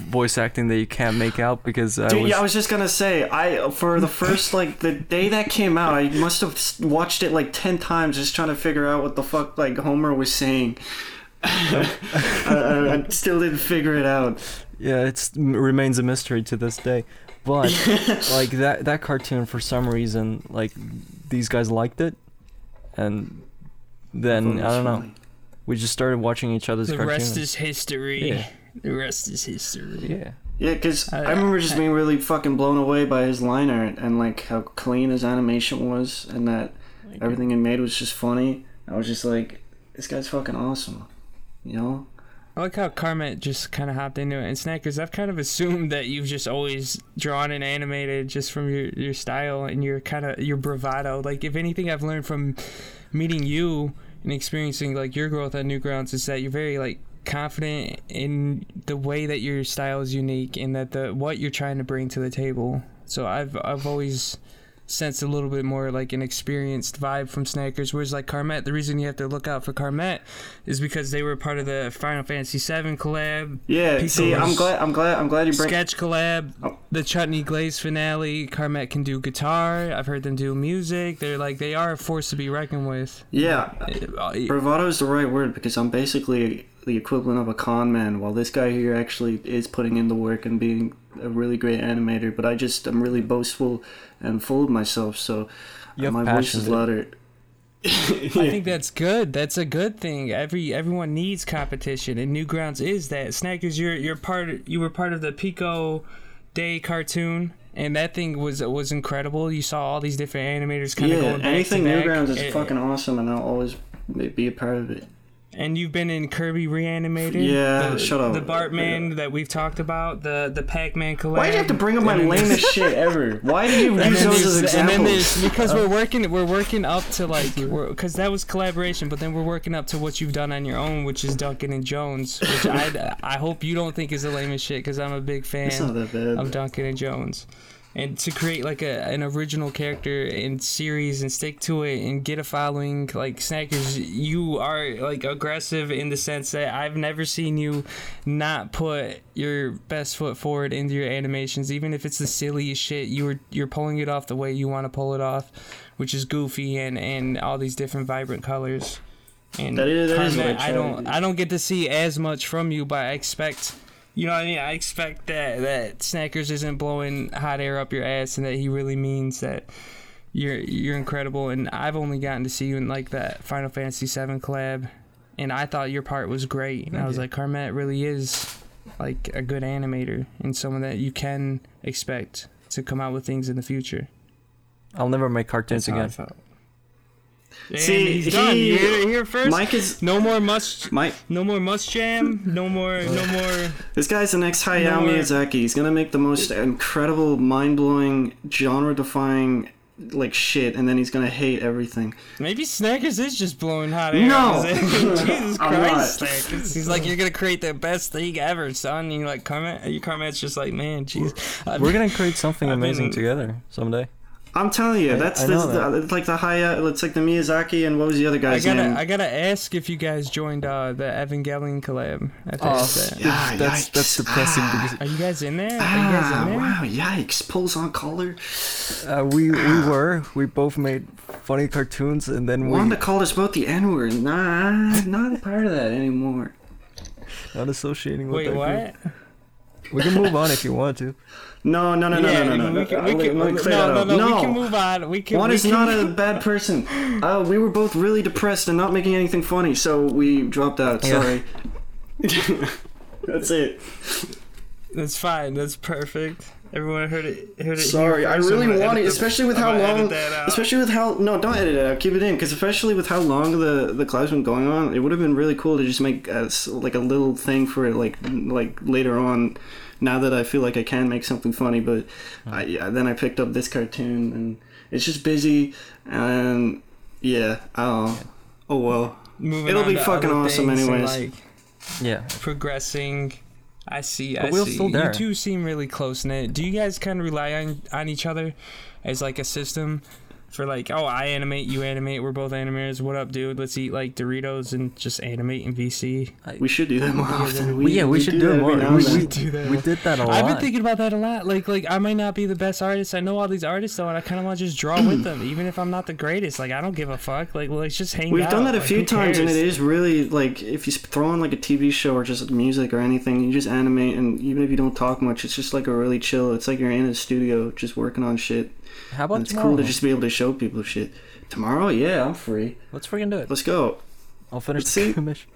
voice acting that you can't make out because I Dude, was, yeah, I was just gonna say, I for the first like the day that came out, I must have watched it like ten times just trying to figure out what the fuck like Homer was saying. I, I, I still didn't figure it out. yeah, it remains a mystery to this day. But like that that cartoon for some reason like these guys liked it, and then I don't know. We just started watching each other's the cartoons. rest is history. Yeah. The rest is history. yeah. Yeah, because I- I, remember just being really fucking blown away by his line art and like how clean his animation was, and that everything he made was just funny. I was just like, this guy's fucking awesome, you know. I like how Carmet just kind of hopped into it. And Snackers, I've kind of assumed that you've just always drawn and animated just from your, your style and your kind of your bravado. Like, if anything, I've learned from meeting you and experiencing like your growth on Newgrounds is that you're very like confident in the way that your style is unique and that the what you're trying to bring to the table. So I've I've always sensed a little bit more like an experienced vibe from Snackers. Whereas like Carmet, the reason you have to look out for Carmet is because they were part of the Final Fantasy VII collab, Yeah, see, I'm glad. I'm glad. I'm glad you bring. sketch collab, Oh. the Chutney Glaze finale. Carmet can do guitar. I've heard them do music. They're like they are a force to be reckoned with. Yeah, Uh, bravado is the right word because I'm basically the equivalent of a con man, while this guy here actually is putting in the work and being a really great animator. But I just I'm really boastful and full of myself, so You my voice is louder. I think that's good. That's a good thing. Every everyone needs competition, and Newgrounds is that. Snackers, you're you're part. You were part of the Pico Day cartoon, and that thing was was incredible. You saw all these different animators kind of yeah, going back anything to back. Newgrounds is Eh, fucking awesome, and I'll always be a part of it. And you've been in Kirby Reanimated. Yeah, the, shut up. The Bartman that we've talked about. The the Pac-Man collab. Why did you have to bring up my and then there's- lamest shit ever? Why did you use those as there's, and then examples? because uh, we're working we're working up to like because that was collaboration, but then we're working up to what you've done on your own, which is Duncan and Jones, which I I hope you don't think is the lamest shit because I'm a big fan of Duncan and Jones. And to create like a an original character and series and stick to it and get a following like Snackers, you are like aggressive in the sense that I've never seen you not put your best foot forward into your animations, even if it's the silliest shit. You're you're pulling it off the way you want to pull it off, which is goofy and and all these different vibrant colors. And That is- that is I don't. I don't get to see as much from you, but I expect. You know what I mean? I expect that that Snackers isn't blowing hot air up your ass, and that he really means that you're you're incredible. And I've only gotten to see you in like that Final Fantasy VII collab, and I thought your part was great. And I was like, Carmet really is like a good animator and someone that you can expect to come out with things in the future. I'll never make cartoons That's how I again. Felt. And See, he's done. he- You heard it here first. Mike is no more must. Mike. No more must jam. No more. No more. This guy's the next Hayao No, Miyazaki. He's gonna make the most incredible, mind-blowing, genre-defying like shit, and then he's gonna hate everything. Maybe Snackers is just blowing hot air. No! out of. Jesus I'm Christ, not. Snackers. He's like, you're gonna create the best thing ever, son. And you're like, Carmet. Your Carmet's just like, man, jeez. I- We're gonna create something I've amazing been- together someday. I'm telling you, I- that's I this, know the, like the Hayao. It's like the Miyazaki and what was the other I guy's gotta, name? I gotta ask if you guys joined uh, the Evangelion collab. I have Oh, that. Yeah, that's that's depressing Ah. Are you guys in there? Are you Ah, guys in there? wow, yikes! Pulls on collar. uh, we we were we both made funny cartoons and then we Wanda called us both the N word. Nah, not a part of that anymore. not associating with Wait, that what? group. We can move on if you want to. No, no, no, no, yeah, no, no, no. we can, we can, let me clear no, that no, up. no, we can move on. We can. One we is can, not a bad person. Uh, we were both really depressed and not making anything funny, so we dropped out. Yeah. Sorry. That's it. That's fine. That's perfect. Everyone heard it. Heard it. Sorry, here I really I'm want it, the- especially with I'm how gonna edit long. that out. Especially with how no, don't edit it out. Keep it in, because especially with how long the the collab's been going on, it would have been really cool to just make a s like a little thing for it, like like later on. Now that I feel like I can make something funny, but I, yeah, then I picked up this cartoon and it's just busy and yeah, oh, oh well. Moving It'll be fucking awesome things anyways. like, Yeah. progressing. I see. I we're see. still there. You two seem really close knit. Do you guys kind of rely on on each other as like a system for like, oh, I animate, you animate, we're both animators. What up, dude? Let's eat like Doritos and just animate in VC. We should do that more often. We, yeah, we, should do, that it more. every We, and we, do that. we did that a lot. I've been thinking about that a lot. Like, like I might not be the best artist. I know all these artists though, and I kind of want to just draw with them, even if I'm not the greatest. Like, I don't give a fuck. Like, let's just hang We've out. done that a Like, few who times, and it is really like if you throw on like a TV show or just music or anything, you just animate, and even if you don't talk much, it's just like a really chill. It's like you're in a studio just working on shit. How about And it's tomorrow? cool to just be able to show people shit. Tomorrow, yeah, I'm free. Let's freaking do it. Let's go. I'll finish let's the see. commission.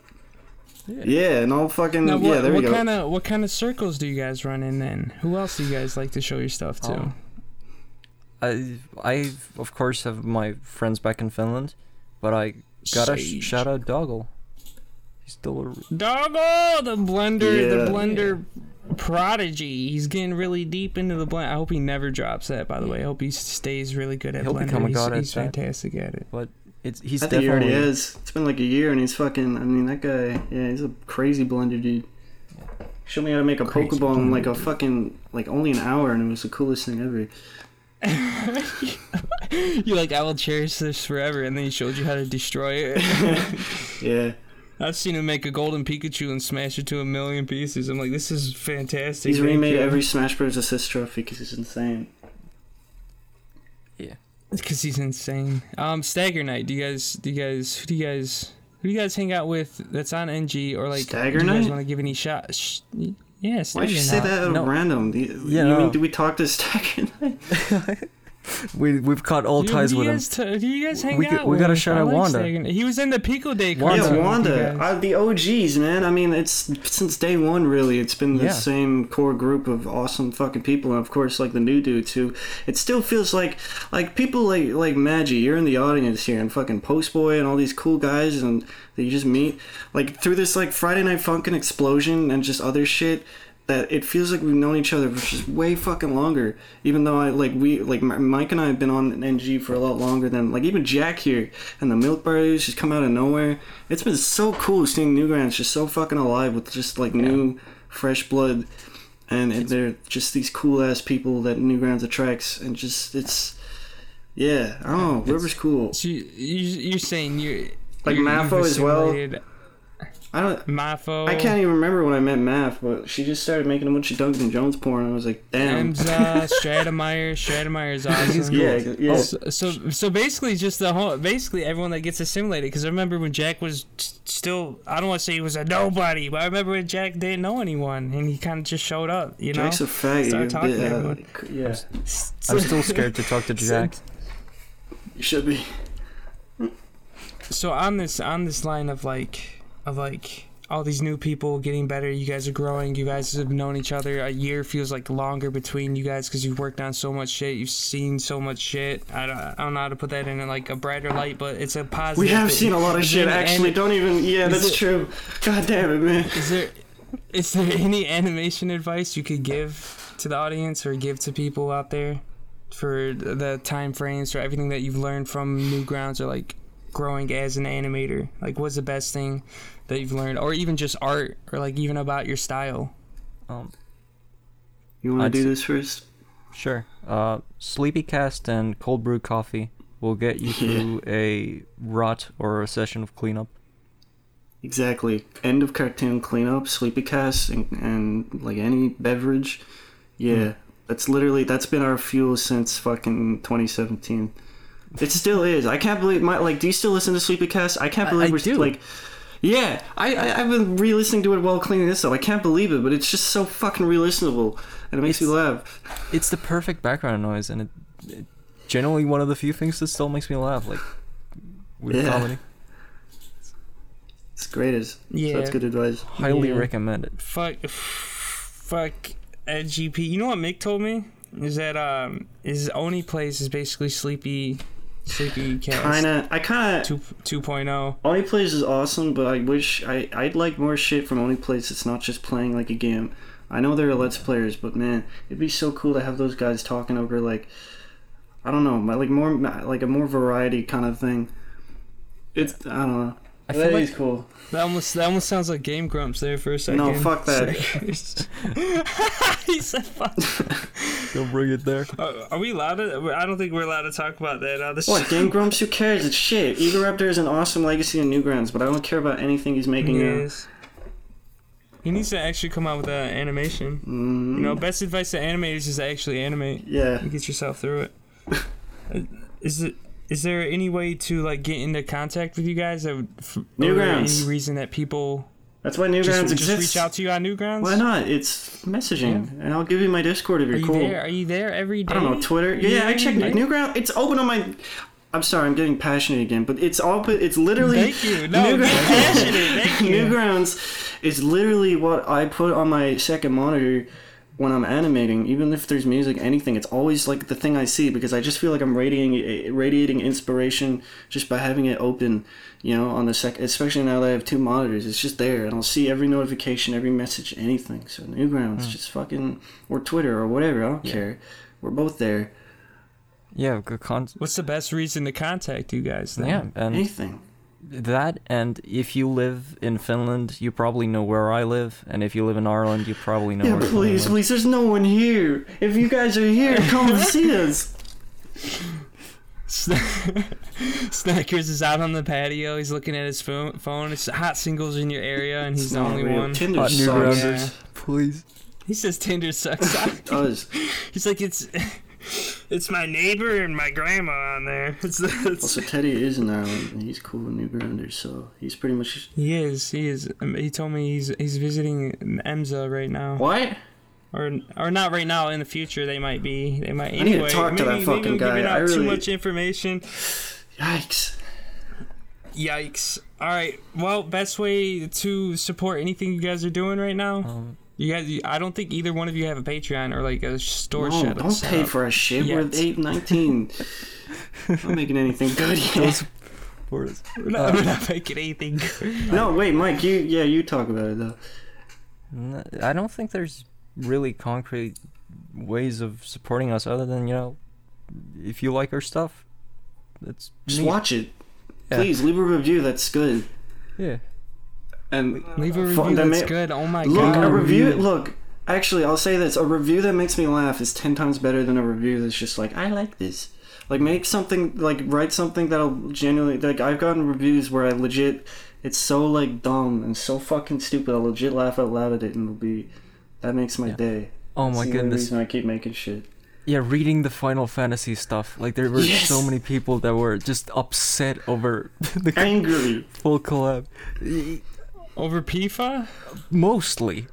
Yeah, and I'll fucking Now, yeah. what, There we what go. kind of what kind of circles do you guys run in then? Who else do you guys like to show your stuff to? Oh. I, I of course have my friends back in Finland, but I gotta sh- Sage. shout out Doggle. He's still a, Doggo, the blender, Yeah. the blender prodigy. He's getting really deep into the blend. I hope he never drops that. By the way, I hope he stays really good at He'll blender. become a he's god at he's that. fantastic at it. but it's he's I think he already is. It's been like a year and he's fucking. I mean, that guy. Yeah, he's a crazy blender dude. Showed me how to make a Crazy Pokeball in like a fucking like only an hour, and it was the coolest thing ever. You're like, I will cherish this forever, and then he showed you how to destroy it. Yeah, I've seen him make a golden Pikachu and smash it to a million pieces. I'm like, this is fantastic. he's remade you. every Smash Bros. assist trophy because he's insane. Yeah, because he's insane. Um, Stagger Night. Do you guys? Do you guys? Who do you guys? Who do you guys hang out with? That's on NG or like? Stagger do you guys Night? want to give any shots? Sh- yeah, Stagger Why'd you Night. say that at No. random? Do you, Yeah, you no. mean do we talk to Stagger Night? we we've cut all Dude, ties who with him. t- do you guys hang We out could- we gotta shout I out like Wanda. Stagger He was in the Pico Day. Wanda. Yeah, Wanda. guys. Uh, the OGs, man. I mean, it's since day one, really. It's been the Yeah. same core group of awesome fucking people, and of course, like the new dudes who. It still feels like, like people like like Maggie. You're in the audience here, and fucking Postboy and all these cool guys, and that you just meet, like through this like Friday Night Funkin' explosion and just other shit. That it feels like we've known each other for just way fucking longer. Even though I like we like Mike and I have been on NG for a lot longer than like even Jack here and the Milk Brothers just come out of nowhere. It's been so cool seeing Newgrounds just so fucking alive with just like new fresh blood, and, they're just these cool ass people that Newgrounds attracts, and just it's yeah Oh, don't River's cool. So you, you, you're saying you Like you're, Mafo you've as well. Assimilated I don't. Mafo. I can't even remember when I met Math, but she just started making a bunch of Duncan Jones porn. and I was like, damn. Emza, Stratemeyer. Stratemeyer's awesome. Yeah, yeah. So, so so basically just the whole basically everyone that gets assimilated because I remember when Jack was t- still I don't want to say he was a nobody but I remember when Jack didn't know anyone and he kind of just showed up you know Jack's a faggot. Start talking to uh, everyone. yeah, I'm still scared to talk to Jack. you should be. so on this on this line of like of like all these new people getting better you guys are growing you guys have known each other a year feels like longer between you guys because you've worked on so much shit you've seen so much shit I don't, I don't know how to put that in like a brighter light but it's a positive We have thing. seen a lot of Is shit. Actually, don't even. Yeah, that's it- true. God damn it, man. Is there is there any animation advice you could give to the audience or give to people out there for the time frames or everything that you've learned from Newgrounds or like growing as an animator? Like what's the best thing that you've learned or even just art or like even about your style? Um, You want to do this first? sure. Uh, Sleepycast and cold brew coffee will get you through a rot or a session of cleanup. Exactly. End of cartoon cleanup, sleepy cast, and, and like any beverage. Yeah, that's literally that's been our fuel since fucking 2017. It still is. I can't believe my like. Do you still listen to Sleepy Cast? I can't believe I we're do. like. Yeah, I, I I've been re-listening to it while cleaning this up. I can't believe it, but it's just so fucking re-listenable, and it makes me laugh. It's the perfect background noise, and it, it generally one of the few things that still makes me laugh. Like with Yeah. comedy, It's great as Yeah. so that's good advice. highly Yeah. recommend it. Fuck fuck at GP. You know what Mick told me? Is that um his only place is basically sleepy sleepy cast Kinda, I kinda. two two oh. Oney Plays is awesome, but I wish I I'd like more shit from Oney Plays. It's not just playing like a game. I know they're Let's Players, but man, it'd be so cool to have those guys talking over like I don't know, my- like more like a more variety kind of thing. It's I don't know. I That feel is like cool. That almost that almost sounds like Game Grumps there for a second. No, fuck that. he said fuck. Don't bring it there. Are, are we allowed to? I don't think we're allowed to talk about that on the What show. Game Grumps? Who cares? It's shit. Egoraptor is an awesome legacy in Newgrounds, but I don't care about anything he's making now. Yes. He needs to actually come out with an animation. Mm, You know, best advice to animators is to actually animate yeah. and get yourself through it. Uh, it? Is there any way to like get into contact with you guys? That would, or Newgrounds. Any reason that people That's why Newgrounds just, exists. just reach out to you on Newgrounds? Why not? It's messaging, and I'll give you my Discord if you're you cool. there? Are you there every day? I don't know Twitter. Yeah, Yeah, I checked right. Newground. It's open on my. I'm sorry, I'm getting passionate again, but it's all. It's literally. Thank you. No, Newgrounds- passionate. Thank you. Newgrounds is literally what I put on my second monitor when I'm animating, even if there's music, anything, it's always like the thing I see because I just feel like I'm radiating eh, eh, radiating inspiration just by having it open, you know, on the sec. Especially now that I have two monitors, it's just there, and I'll see every notification, every message, anything. So Newgrounds, hmm. just fucking or Twitter or whatever. I don't care. We're both there. Yeah, good con- What's the best reason to contact you guys? Then? yeah, and Anything. That and if you live in Finland, you probably know where I live, and if you live in Ireland, you probably know Yeah, where please, Finland please. There's no one here. If you guys are here, come and see us. Snackers is out on the patio. He's looking at his phone. phone. It's hot singles in your area, and he's It's the only real. one. Tinder Hot sucks. Yeah. Please. He says Tinder sucks. It does. he's like it's. It's my neighbor and my grandma on there. It's, it's Also, Teddy is in Ireland, and he's cool with New Newgrounders, so he's pretty much. he is. He is. um, He told me he's he's visiting Emza right now, What? or or not right now. In the future, they might be. They might. I need to Anyway, talk to that fucking maybe I'm guy. Giving I out too much information. Yikes. Yikes! All right. Well, best way to support anything you guys are doing right now. Um, You guys, I don't think either one of you have a Patreon or like a store No, shut don't set pay up. for a shit. We're Yet. 8 19. not making anything good yet. for us. We're not, we're not making anything. good. No, wait, Mike, you, yeah, you talk about it though. I don't think there's really concrete ways of supporting us other than you know, if you like our stuff, that's Just neat. watch it. Yeah. Please, leave a review that's good. Yeah. And Leave a review that that's may- good. Oh my Look, god! a review. Look, actually, I'll say this: a review that makes me laugh is ten times better than a review that's just like, "I like this." Like, make something like write something that'll genuinely like. I've gotten reviews where I legit, it's so like dumb and so fucking stupid. I'll legit laugh out loud at it, and it'll be that makes my Yeah. day. Oh my the goodness. reason I keep making shit. Yeah, reading the Final Fantasy stuff. Like there were Yes! so many people that were just upset over the Angry. full collab. Over PIFA? Mostly.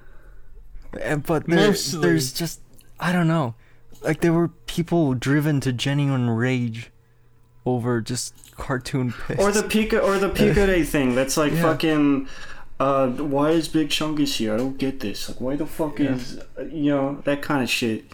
And, but there, Mostly. there's just I don't know. Like there were people driven to genuine rage over just cartoon piss. Or the Pika or the Pico Day thing. That's like Yeah. fucking. Uh, why is Big Chungus here? I don't get this. Like, why the fuck Yeah. is uh, you know that kind of shit?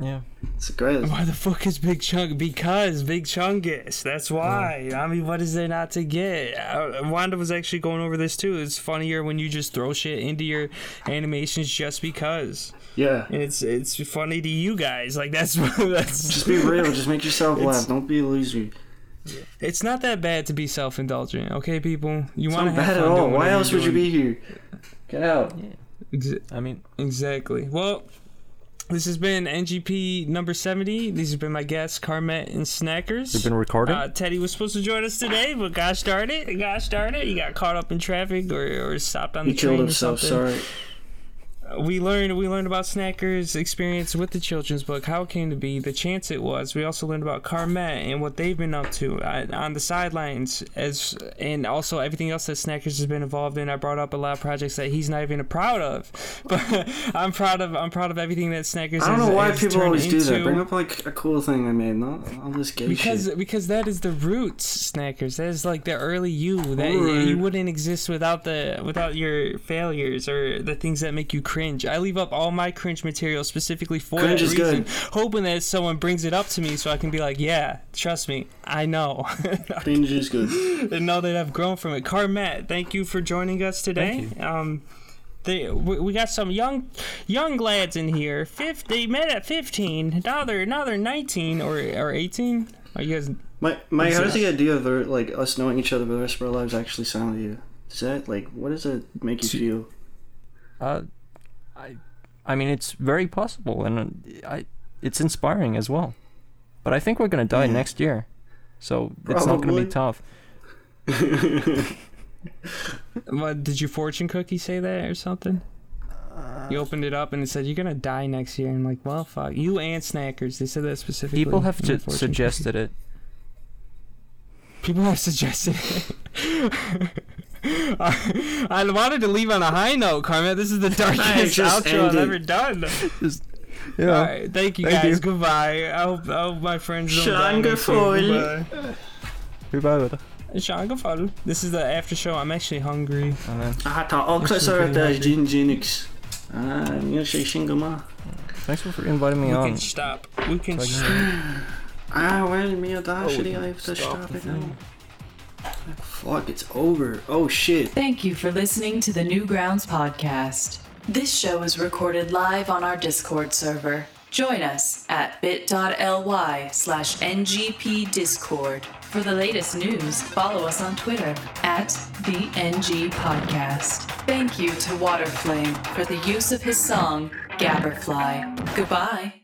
Yeah. It's great. Why the fuck is Big Chunk? Because Big Chungus. That's why. I mean, what is there not to get? Uh, Wanda was actually going over this too. It's funnier when you just throw shit into your animations just because, Yeah. and it's it's funny to you guys. Like that's that's. Just be real. Just make yourself laugh. Don't be a loser. It's not that bad to be self-indulgent, okay, people. You want to not have bad at all. Why else you're would you be here? Get out. Ex- I mean, exactly. Well, this has been NGP number seventy. These have been my guests, Carmet and Snackers. we've been recording. Uh, Teddy was supposed to join us today, but gosh darn it, gosh darn it, he got caught up in traffic or, or stopped on He the train killed or himself. something. Sorry. We learned we learned about Snacker's experience with the children's book, how it came to be, the chance it was. We also learned about Carmet and what they've been up to uh, on the sidelines, as and also everything else that Snackers has been involved in. I brought up a lot of projects that he's not even proud of, but I'm proud of I'm proud of everything that Snackers. I don't has, know why people always do that. into. Bring up like a cool thing I made. Not all this gay Because shit. because that is the roots, snackers. That is like the early you. That you wouldn't exist without the without your failures or the things that make you cringe. I leave up all my cringe material specifically for Cringe that is reason, good. hoping that someone brings it up to me so I can be like, yeah, trust me, I know, Cringe is good. and know that I've grown from it. Carmet, thank you for joining us today. Thank Um. They, we, we got some young young lads in here. Fif, they met at 15. Now they're now they're 19 or or 18. Are you guys My, my, how does the idea of our, like us knowing each other for the rest of our lives actually sound to you? Does that like what does it make you feel? Uh, I, I mean, it's very possible, and uh, I, it's inspiring as well. But I think we're gonna die Yeah. next year, so it's not gonna be tough. What did your fortune cookie say that or something? You opened it up and it said you're gonna die next year. And I'm like, well, fuck you and Snackers. They said that specifically. People have in my ju- fortune suggested it. People have suggested. it. I, I wanted to leave on a high note, Carmet. This is the darkest just outro I've ever done. Yeah. All right, thank you Thank guys. you. Goodbye. I hope, I hope my friends don't die next year. Shangafoil. Goodbye. Goodbye. This is the after show. I'm actually hungry. And then Ah, tá. Ó, que Isso só é até verdade. Gin Ginix. Ah, minha Xingama. Thanks for inviting me We on. We can stop. We can Like, stop. Ah, when Miyadashi, Oh, I have to stop stop it now. Fuck, it's over. Oh shit. Thank you for listening to the Newgrounds podcast. This show is recorded live on our Discord server. Join us at bit.ly slash ngpdiscord. For the latest news, follow us on Twitter at the NG Podcast. Thank you to Waterflame for the use of his song, Gabberfly. Goodbye.